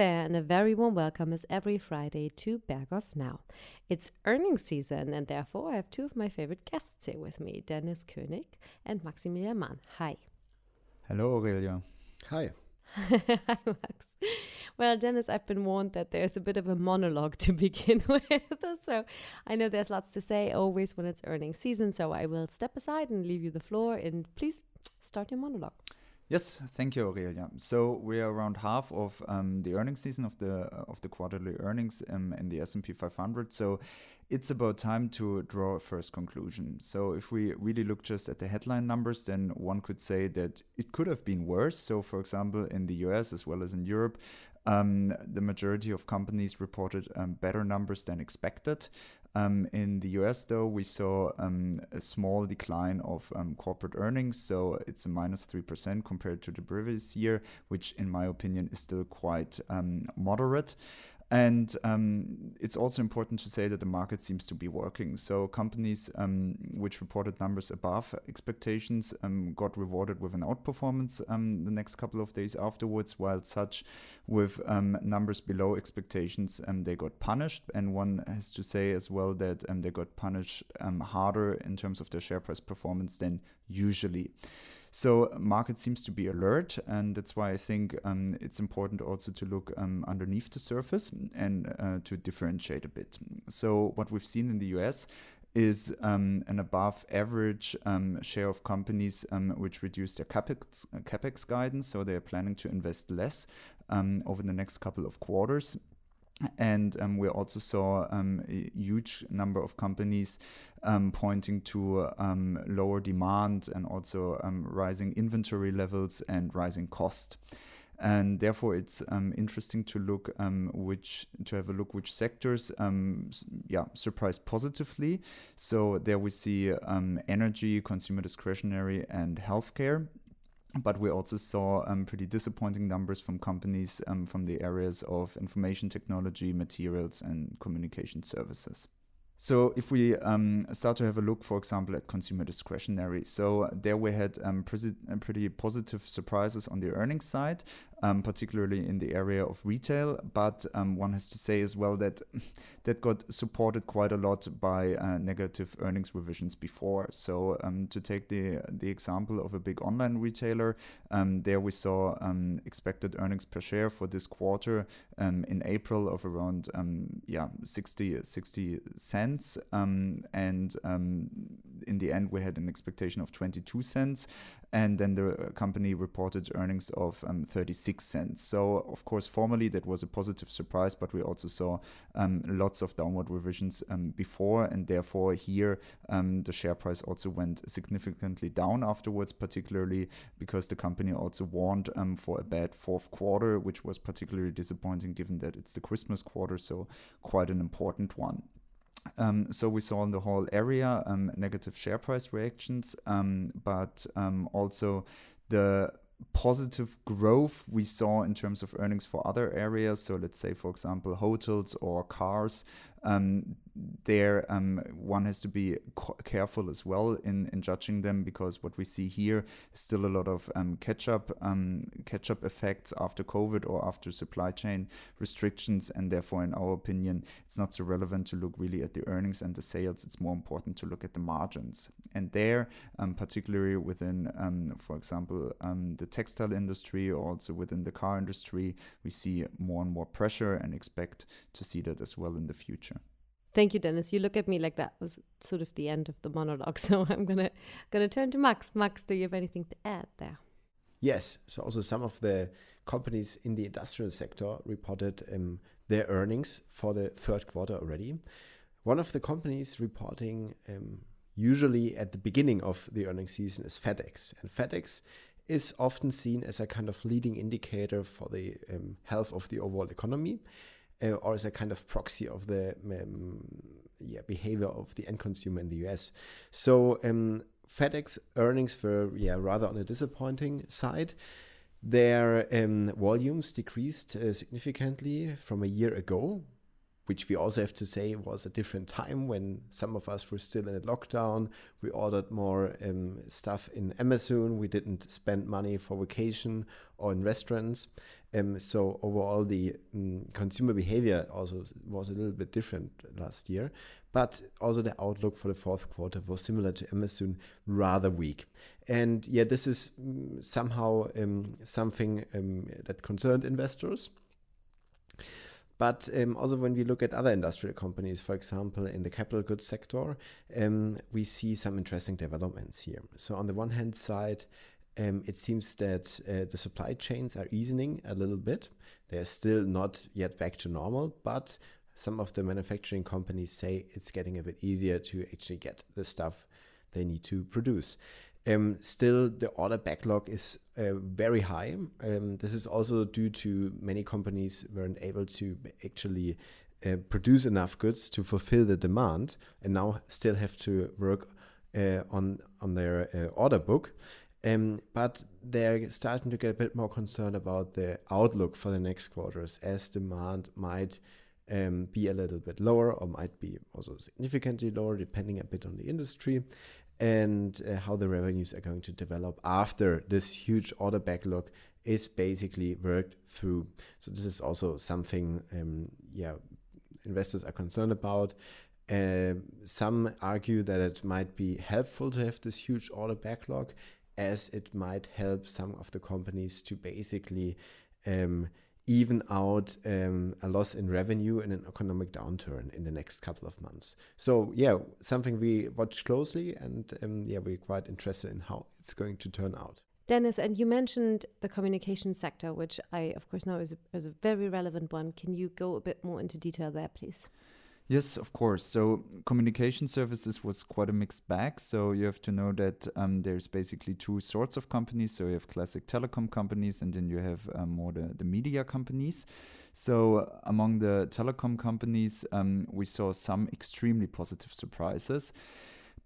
there, and a very warm welcome as every Friday to Bergos Now. It's earnings season, and therefore I have two of my favorite guests here with me Dennis König and Maximilian Mann. Hi. Hello, Aurelia. Hi. Hi, Max. Well, Dennis, I've been warned that there's a bit of a monologue to begin with. So I know there's lots to say always when it's earnings season. So I will step aside and leave you the floor. And please start your monologue. Yes, thank you, Aurelia. So we are around half of um, the earnings season of the of the quarterly earnings um, in the S and P 500. So it's about time to draw a first conclusion. So if we really look just at the headline numbers, then one could say that it could have been worse. So for example, in the U.S. as well as in Europe, um, the majority of companies reported um, better numbers than expected. Um, in the US, though, we saw um, a small decline of um, corporate earnings. So it's a minus 3% compared to the previous year, which, in my opinion, is still quite um, moderate. And um, it's also important to say that the market seems to be working. So companies um, which reported numbers above expectations um, got rewarded with an outperformance um, the next couple of days afterwards, while such with um, numbers below expectations, um, they got punished. And one has to say as well that they got punished harder in terms of their share price performance than usually. So market seems to be alert, and that's why I think um, it's important also to look um, underneath the surface and uh, to differentiate a bit. So what we've seen in the US is um, an above average um, share of companies um, which reduce their capex, capex guidance. So they're planning to invest less um, over the next couple of quarters. And um, we also saw um, a huge number of companies um, pointing to um, lower demand and also um, rising inventory levels and rising cost. And therefore, it's um, interesting to look which to have a look which sectors, yeah, surprised positively. So there we see energy, consumer discretionary, and healthcare but we also saw um, pretty disappointing numbers from companies um, from the areas of information technology, materials, and communication services. So if we um, start to have a look, for example, at consumer discretionary, so there we had um, pretty positive surprises on the earnings side um, particularly in the area of retail. But um, one has to say as well that that got supported quite a lot by uh, negative earnings revisions before. So um, to take the the example of a big online retailer, um, there we saw um, expected earnings per share for this quarter um, in April of around yeah 60 60 cents, and in the end we had an expectation of 22 cents and then the company reported earnings of um, 36 cents. So, of course, formally that was a positive surprise, but we also saw um, lots of downward revisions um, before, and therefore here um, the share price also went significantly down afterwards, particularly because the company also warned um, for a bad fourth quarter, which was particularly disappointing given that it's the Christmas quarter, so quite an important one. Um, so we saw in the whole area um, negative share price reactions, um, but um, also the positive growth we saw in terms of earnings for other areas. So let's say, for example, hotels or cars. Um, there, um, one has to be careful as well in, in judging them because what we see here is still a lot of um, catch up um, catch up effects after COVID or after supply chain restrictions, and therefore, in our opinion, it's not so relevant to look really at the earnings and the sales. It's more important to look at the margins, and there, um, particularly within, um, for example, the textile industry or also within the car industry, we see more and more pressure and expect to see that as well in the future. Thank you, Dennis. You look at me like that was sort of the end of the monologue. So I'm gonna gonna turn to Max. Max, do you have anything to add there? Yes. So also some of the companies in the industrial sector reported um, their earnings for the third quarter already. One of the companies reporting um, usually at the beginning of the earnings season is FedEx, and FedEx is often seen as a kind of leading indicator for the um, health of the overall economy, uh, or as a kind of proxy of the um, yeah, behavior of the end consumer in the US. So um, FedEx earnings were yeah rather on a disappointing side. Their um, volumes decreased uh, significantly from a year ago, which we also have to say was a different time when some of us were still in a lockdown. We ordered more um, stuff in Amazon. We didn't spend money for vacation or in restaurants. Um, so overall, the um, consumer behavior also was a little bit different last year. But also the outlook for the fourth quarter was similar to Amazon, rather weak. And yeah, this is mm, somehow um, something um, that concerned investors. But um, also, when we look at other industrial companies, for example, in the capital goods sector, um, we see some interesting developments here. So, on the one hand side, um, it seems that uh, the supply chains are easing a little bit. They're still not yet back to normal, but some of the manufacturing companies say it's getting a bit easier to actually get the stuff they need to produce. Um, still, the order backlog is uh, very high. Um, this is also due to many companies weren't able to actually uh, produce enough goods to fulfill the demand, and now still have to work uh, on on their uh, order book. Um, but they're starting to get a bit more concerned about the outlook for the next quarters, as demand might um, be a little bit lower or might be also significantly lower, depending a bit on the industry and uh, how the revenues are going to develop after this huge order backlog is basically worked through. So this is also something, um, yeah, investors are concerned about. Uh, some argue that it might be helpful to have this huge order backlog, as it might help some of the companies to basically um, even out um, a loss in revenue in an economic downturn in the next couple of months. So yeah, something we watch closely, and um, yeah, we're quite interested in how it's going to turn out. Dennis, and you mentioned the communication sector, which I, of course, know is a, is a very relevant one. Can you go a bit more into detail there, please? Yes, of course. So communication services was quite a mixed bag. So you have to know that um, there's basically two sorts of companies. So you have classic telecom companies, and then you have um, more the, the media companies. So among the telecom companies, um, we saw some extremely positive surprises.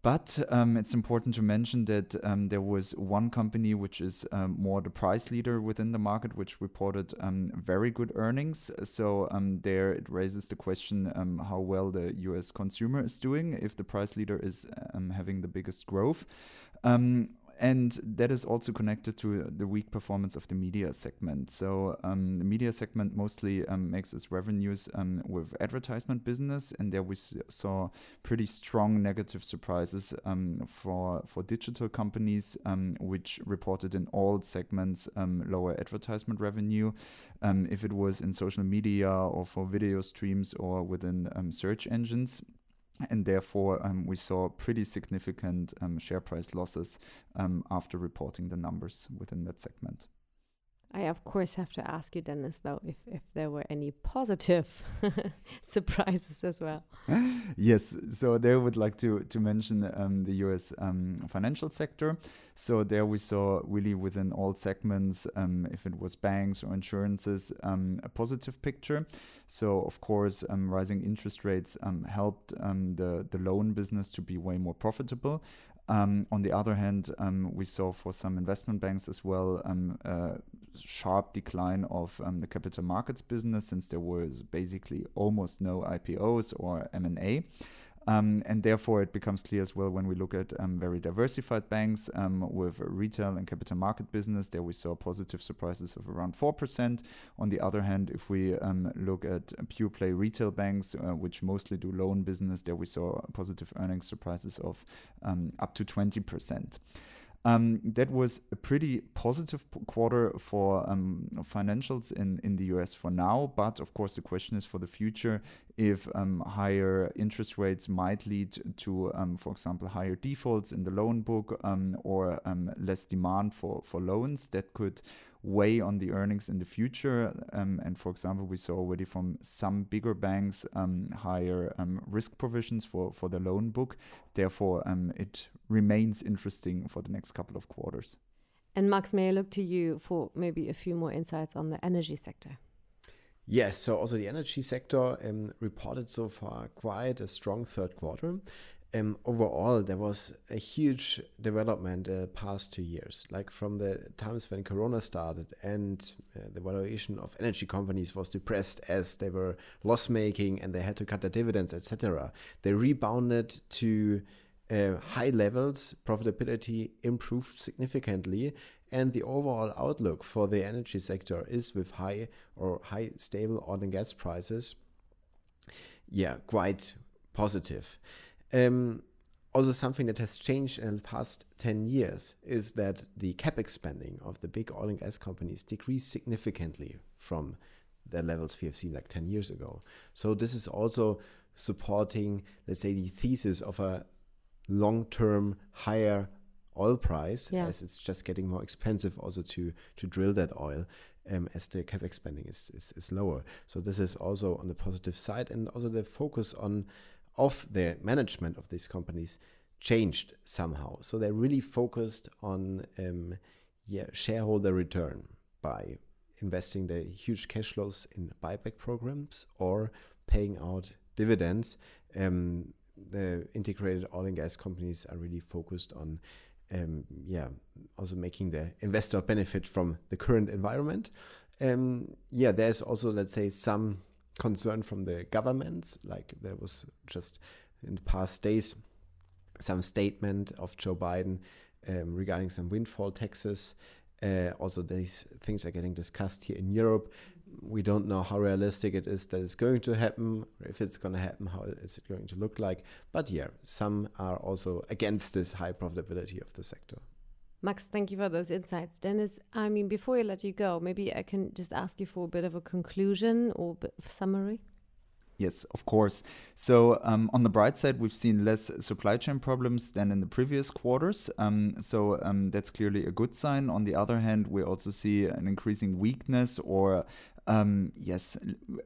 But um, it's important to mention that um, there was one company which is um, more the price leader within the market, which reported um, very good earnings. So um, there it raises the question um, how well the US consumer is doing if the price leader is having the biggest growth and that is also connected to the weak performance of the media segment. So um, the media segment mostly um, makes its revenues um, with advertisement business, and there we saw pretty strong negative surprises um, for for digital companies, um, which reported in all segments um, lower advertisement revenue. if it was in social media or for video streams or within search engines and therefore um, we saw pretty significant um, share price losses um, after reporting the numbers within that segment. I of course have to ask you, Dennis, though, if, if there were any positive surprises as well. yes, so there would like to to mention um, the U.S. Um, financial sector. So there we saw really within all segments, um, if it was banks or insurances, um, a positive picture. So of course, um, rising interest rates um, helped the the loan business to be way more profitable. Um, on the other hand, um, we saw for some investment banks as well um, a sharp decline of um, the capital markets business since there was basically almost no IPOs or M&A. Um, and therefore, it becomes clear as well when we look at um, very diversified banks um, with retail and capital market business. There we saw positive surprises of around 4%. On the other hand, if we um, look at pure play retail banks, uh, which mostly do loan business, there we saw positive earnings surprises of um, up to 20%. Um, that was a pretty positive quarter for um, financials in, in the US for now. But of course, the question is for the future if um, higher interest rates might lead to, um, for example, higher defaults in the loan book um, or um, less demand for, for loans. That could weigh on the earnings in the future. Um, and for example, we saw already from some bigger banks um, higher risk provisions for, for the loan book. Therefore, it remains interesting for the next couple of quarters. And Max, may I look to you for maybe a few more insights on the energy sector? Yes, so also the energy sector um, reported so far quite a strong third quarter. um, overall, there was a huge development uh, past two years. Like from the times when Corona started and uh, the valuation of energy companies was depressed as they were loss making and they had to cut their dividends, etc. They rebounded to uh, high levels, profitability improved significantly, and the overall outlook for the energy sector is with high or high stable oil and gas prices. Yeah, quite positive. Um, also, something that has changed in the past 10 years is that the capex spending of the big oil and gas companies decreased significantly from the levels we have seen like 10 years ago. So, this is also supporting, let's say, the thesis of a long term higher oil price yeah. as it's just getting more expensive also to to drill that oil um, as the capex spending is, is, is lower so this is also on the positive side and also the focus on of the management of these companies changed somehow. So they're really focused on um, yeah, shareholder return by investing the huge cash flows in buyback programs or paying out dividends. Um, the integrated oil and gas companies are really focused on, um, yeah, also making the investor benefit from the current environment. Um, yeah, there's also, let's say, some concern from the governments. Like there was just in the past days some statement of Joe Biden um, regarding some windfall taxes. Uh, also, these things are getting discussed here in Europe. We don't know how realistic it is that it's going to happen. If it's going to happen, how is it going to look like? But yeah, some are also against this high profitability of the sector. Max, thank you for those insights. Dennis, I mean, before I let you go, maybe I can just ask you for a bit of a conclusion or a summary. Yes, of course. So, um, on the bright side, we've seen less supply chain problems than in the previous quarters. Um, so, um, that's clearly a good sign. On the other hand, we also see an increasing weakness or um, yes,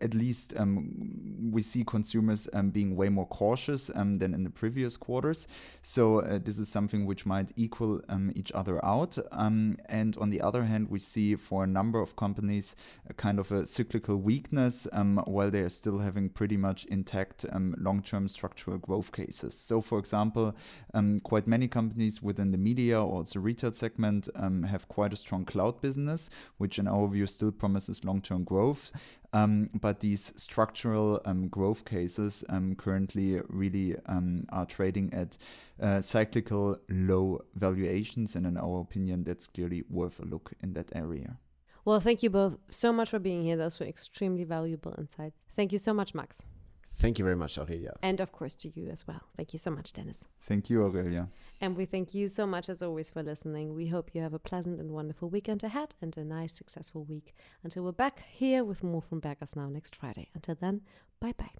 at least um, we see consumers um, being way more cautious um, than in the previous quarters. So uh, this is something which might equal um, each other out. Um, and on the other hand, we see for a number of companies a kind of a cyclical weakness while they are still having pretty much intact long-term structural growth cases. So for example, quite many companies within the media or the retail segment have quite a strong cloud business, which in our view still promises long-term growth. Um, but these structural um, growth cases um, currently really um, are trading at uh, cyclical low valuations. And in our opinion, that's clearly worth a look in that area. Well, thank you both so much for being here. Those were extremely valuable insights. Thank you so much, Max. Thank you very much, Aurelia. And of course to you as well. Thank you so much, Dennis. Thank you, Aurelia. And we thank you so much as always for listening. We hope you have a pleasant and wonderful weekend ahead and a nice, successful week. Until we're back here with more from Bergos Now next Friday. Until then, bye bye.